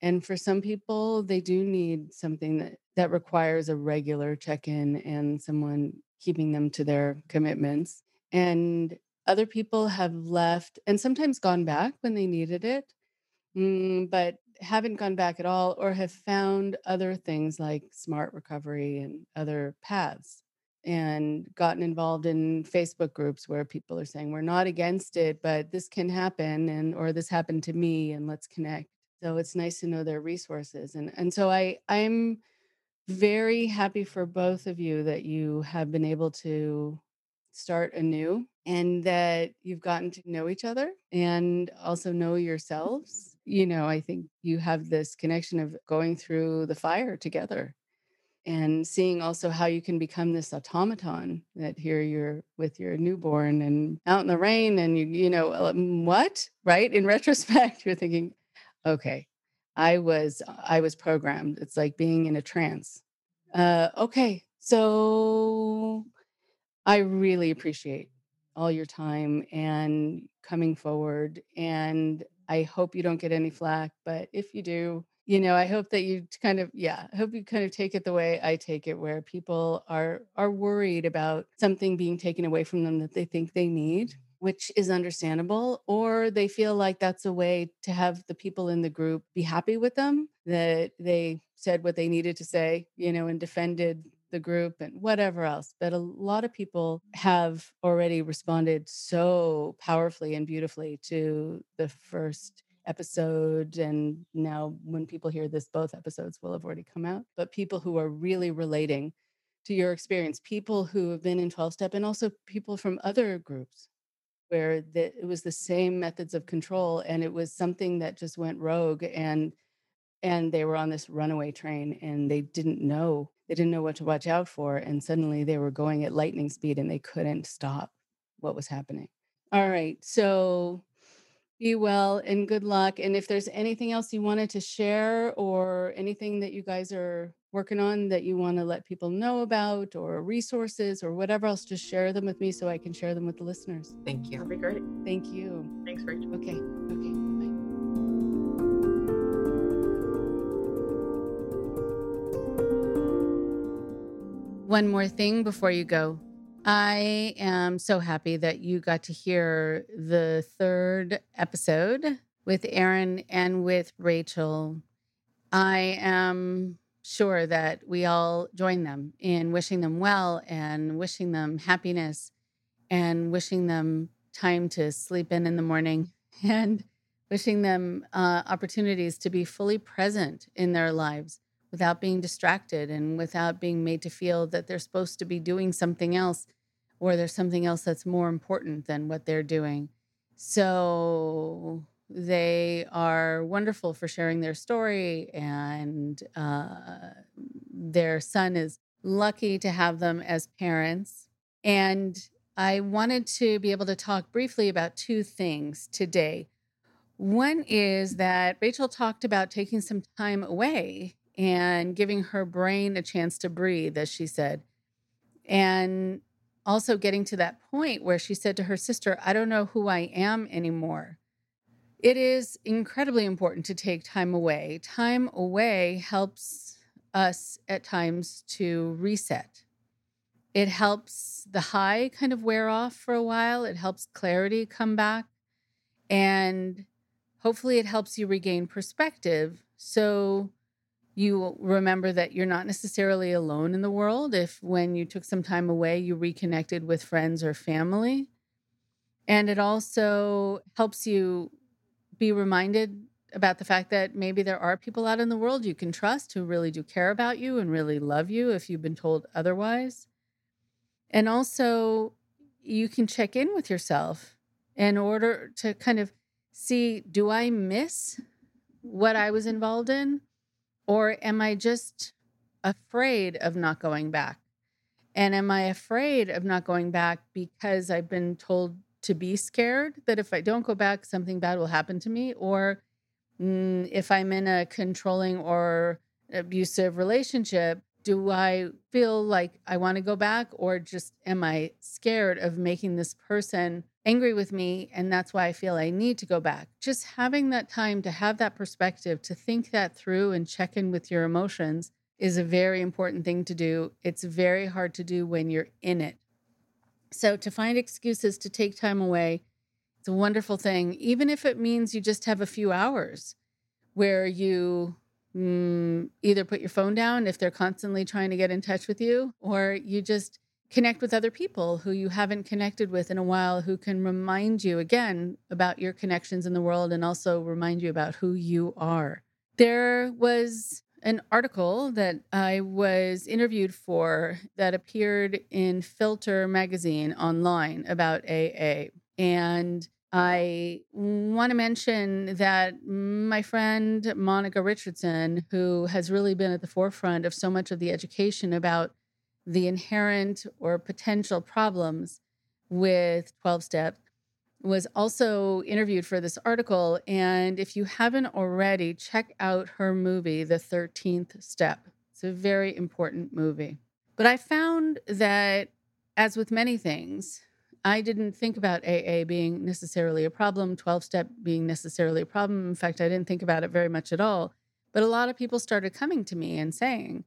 And for some people, they do need something that, that requires a regular check in and someone keeping them to their commitments. And other people have left and sometimes gone back when they needed it, mm, but haven't gone back at all or have found other things like smart recovery and other paths and gotten involved in Facebook groups where people are saying we're not against it but this can happen and or this happened to me and let's connect so it's nice to know their resources and and so I I'm very happy for both of you that you have been able to start anew and that you've gotten to know each other and also know yourselves. You know, I think you have this connection of going through the fire together. and seeing also how you can become this automaton that here you're with your newborn and out in the rain and you you know uh, what right in [laughs] retrospect you're thinking okay i was i was programmed it's like being in a trance. Uh okay so i really appreciate all your time and coming forward and i hope you don't get any flack but if you do you know i hope that you kind of yeah i hope you kind of take it the way i take it where people are are worried about something being taken away from them that they think they need which is understandable or they feel like that's a way to have the people in the group be happy with them that they said what they needed to say you know and defended the group and whatever else but a lot of people have already responded so powerfully and beautifully to the first episode and now when people hear this both episodes will have already come out but people who are really relating to your experience people who have been in 12 step and also people from other groups where the, it was the same methods of control and it was something that just went rogue and and they were on this runaway train and they didn't know they didn't know what to watch out for and suddenly they were going at lightning speed and they couldn't stop what was happening all right so be well and good luck. And if there's anything else you wanted to share or anything that you guys are working on that you want to let people know about or resources or whatever else, just share them with me so I can share them with the listeners. Thank you. That'd be great. Thank you. Thanks, Rachel. Okay. Okay. Bye. One more thing before you go. I am so happy that you got to hear the third episode with Aaron and with Rachel. I am sure that we all join them in wishing them well and wishing them happiness and wishing them time to sleep in in the morning [laughs] and wishing them uh, opportunities to be fully present in their lives without being distracted and without being made to feel that they're supposed to be doing something else or there's something else that's more important than what they're doing. So they are wonderful for sharing their story, and uh, their son is lucky to have them as parents. And I wanted to be able to talk briefly about two things today. One is that Rachel talked about taking some time away and giving her brain a chance to breathe, as she said. And also getting to that point where she said to her sister, I don't know who I am anymore. It is incredibly important to take time away. Time away helps us at times to reset. It helps the high kind of wear off for a while, it helps clarity come back, and hopefully it helps you regain perspective. So you remember that you're not necessarily alone in the world if when you took some time away you reconnected with friends or family and it also helps you be reminded about the fact that maybe there are people out in the world you can trust who really do care about you and really love you if you've been told otherwise and also you can check in with yourself in order to kind of see do i miss what i was involved in or am I just afraid of not going back? And am I afraid of not going back because I've been told to be scared that if I don't go back, something bad will happen to me? Or mm, if I'm in a controlling or abusive relationship, do I feel like I want to go back? Or just am I scared of making this person angry with me and that's why I feel I need to go back. Just having that time to have that perspective, to think that through and check in with your emotions is a very important thing to do. It's very hard to do when you're in it. So to find excuses to take time away, it's a wonderful thing, even if it means you just have a few hours where you mm, either put your phone down if they're constantly trying to get in touch with you, or you just connect with other people who you haven't connected with in a while who can remind you again about your connections in the world and also remind you about who you are. There was an article that I was interviewed for that appeared in Filter magazine online about AA. And I want to mention that my friend Monica Richardson, who has really been at the forefront of so much of the education about the inherent or potential problems with 12 step, was also interviewed for this article. And if you haven't already, check out her movie, The 13th Step. It's a very important movie. But I found that, as with many things, I didn't think about AA being necessarily a problem, 12 step being necessarily a problem. In fact, I didn't think about it very much at all. But a lot of people started coming to me and saying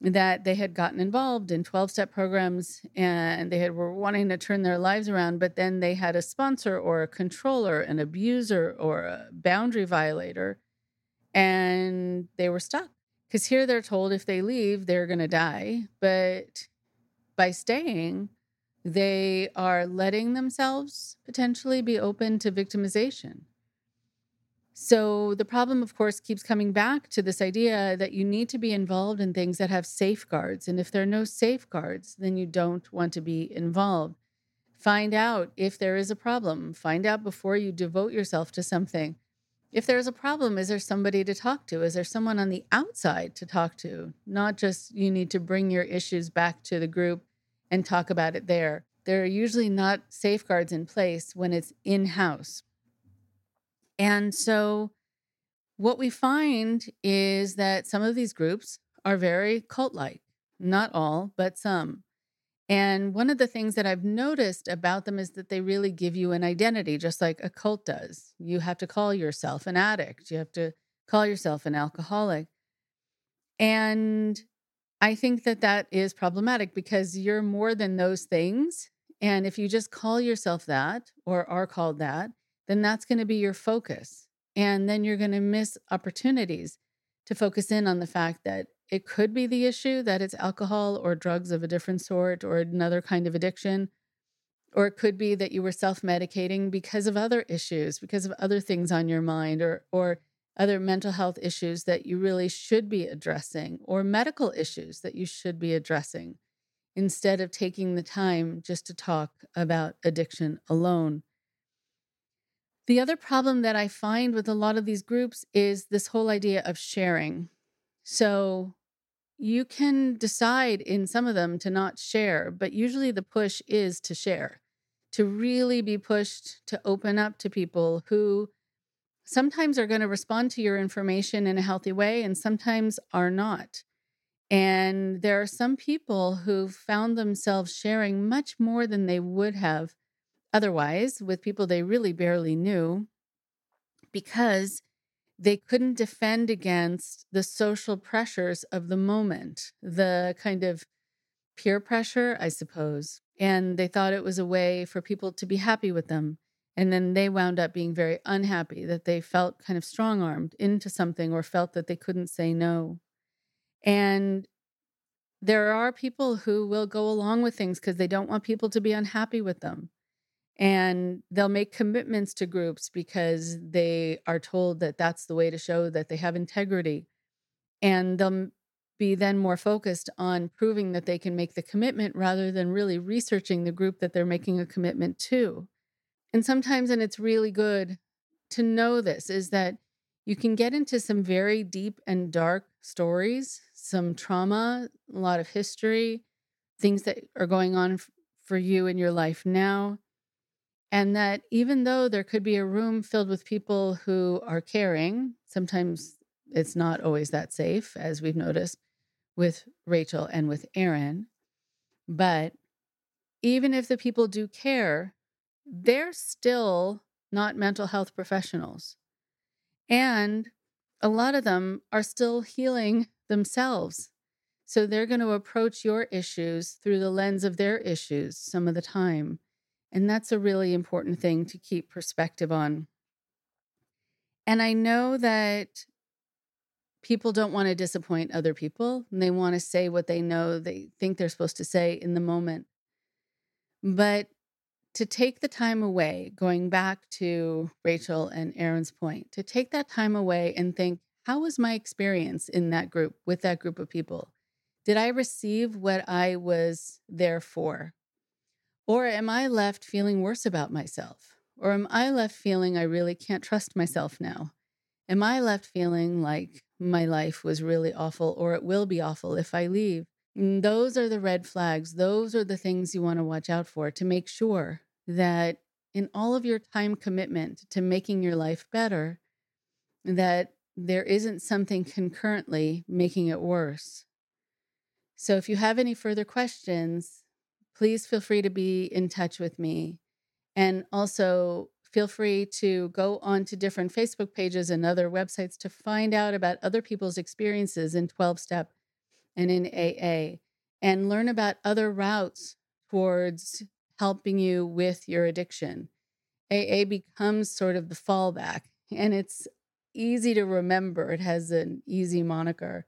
that they had gotten involved in 12 step programs and they had, were wanting to turn their lives around, but then they had a sponsor or a controller, an abuser or a boundary violator, and they were stuck. Because here they're told if they leave, they're going to die. But by staying, they are letting themselves potentially be open to victimization. So the problem, of course, keeps coming back to this idea that you need to be involved in things that have safeguards. And if there are no safeguards, then you don't want to be involved. Find out if there is a problem. Find out before you devote yourself to something. If there's a problem, is there somebody to talk to? Is there someone on the outside to talk to? Not just you need to bring your issues back to the group and talk about it there. There are usually not safeguards in place when it's in house. And so, what we find is that some of these groups are very cult like, not all, but some. And one of the things that I've noticed about them is that they really give you an identity, just like a cult does. You have to call yourself an addict, you have to call yourself an alcoholic. And I think that that is problematic because you're more than those things. And if you just call yourself that or are called that, then that's going to be your focus. And then you're going to miss opportunities to focus in on the fact that it could be the issue that it's alcohol or drugs of a different sort or another kind of addiction. Or it could be that you were self medicating because of other issues, because of other things on your mind, or, or other mental health issues that you really should be addressing, or medical issues that you should be addressing, instead of taking the time just to talk about addiction alone. The other problem that I find with a lot of these groups is this whole idea of sharing. So you can decide in some of them to not share, but usually the push is to share, to really be pushed to open up to people who sometimes are going to respond to your information in a healthy way and sometimes are not. And there are some people who've found themselves sharing much more than they would have otherwise with people they really barely knew because they couldn't defend against the social pressures of the moment, the kind of peer pressure, I suppose. And they thought it was a way for people to be happy with them. And then they wound up being very unhappy that they felt kind of strong armed into something or felt that they couldn't say no. And there are people who will go along with things because they don't want people to be unhappy with them. And they'll make commitments to groups because they are told that that's the way to show that they have integrity. And they'll be then more focused on proving that they can make the commitment rather than really researching the group that they're making a commitment to and sometimes, and it's really good to know this, is that you can get into some very deep and dark stories, some trauma, a lot of history, things that are going on for you in your life now. And that even though there could be a room filled with people who are caring, sometimes it's not always that safe, as we've noticed with Rachel and with Aaron. But even if the people do care, they're still not mental health professionals. And a lot of them are still healing themselves. So they're going to approach your issues through the lens of their issues some of the time. And that's a really important thing to keep perspective on. And I know that people don't want to disappoint other people and they want to say what they know they think they're supposed to say in the moment. But to take the time away, going back to Rachel and Aaron's point, to take that time away and think, how was my experience in that group with that group of people? Did I receive what I was there for? Or am I left feeling worse about myself? Or am I left feeling I really can't trust myself now? Am I left feeling like my life was really awful or it will be awful if I leave? And those are the red flags. Those are the things you want to watch out for to make sure that in all of your time commitment to making your life better, that there isn't something concurrently making it worse. So if you have any further questions, please feel free to be in touch with me. And also feel free to go on to different Facebook pages and other websites to find out about other people's experiences in 12 step and in AA and learn about other routes towards helping you with your addiction. AA becomes sort of the fallback and it's easy to remember. It has an easy moniker.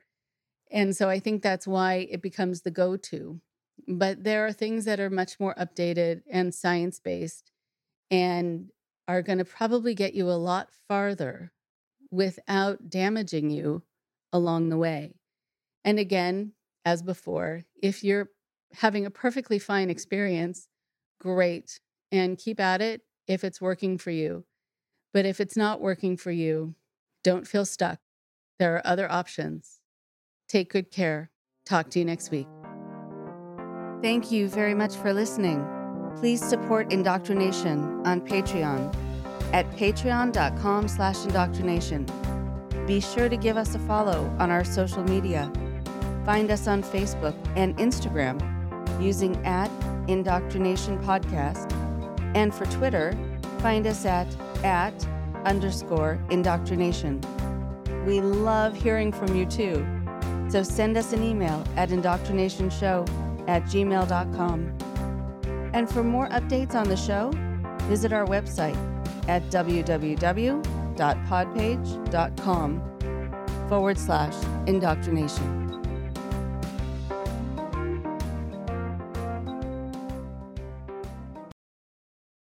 And so I think that's why it becomes the go to. But there are things that are much more updated and science based and are going to probably get you a lot farther without damaging you along the way. And again, as before, if you're having a perfectly fine experience, great, and keep at it if it's working for you. But if it's not working for you, don't feel stuck. There are other options. Take good care. Talk to you next week. Thank you very much for listening. Please support Indoctrination on Patreon at patreon.com slash indoctrination. Be sure to give us a follow on our social media. Find us on Facebook and Instagram using at Indoctrination Podcast. And for Twitter, find us at at underscore indoctrination. We love hearing from you too. So send us an email at indoctrinationshow at gmail.com. And for more updates on the show, visit our website at www.podpage.com forward slash indoctrination.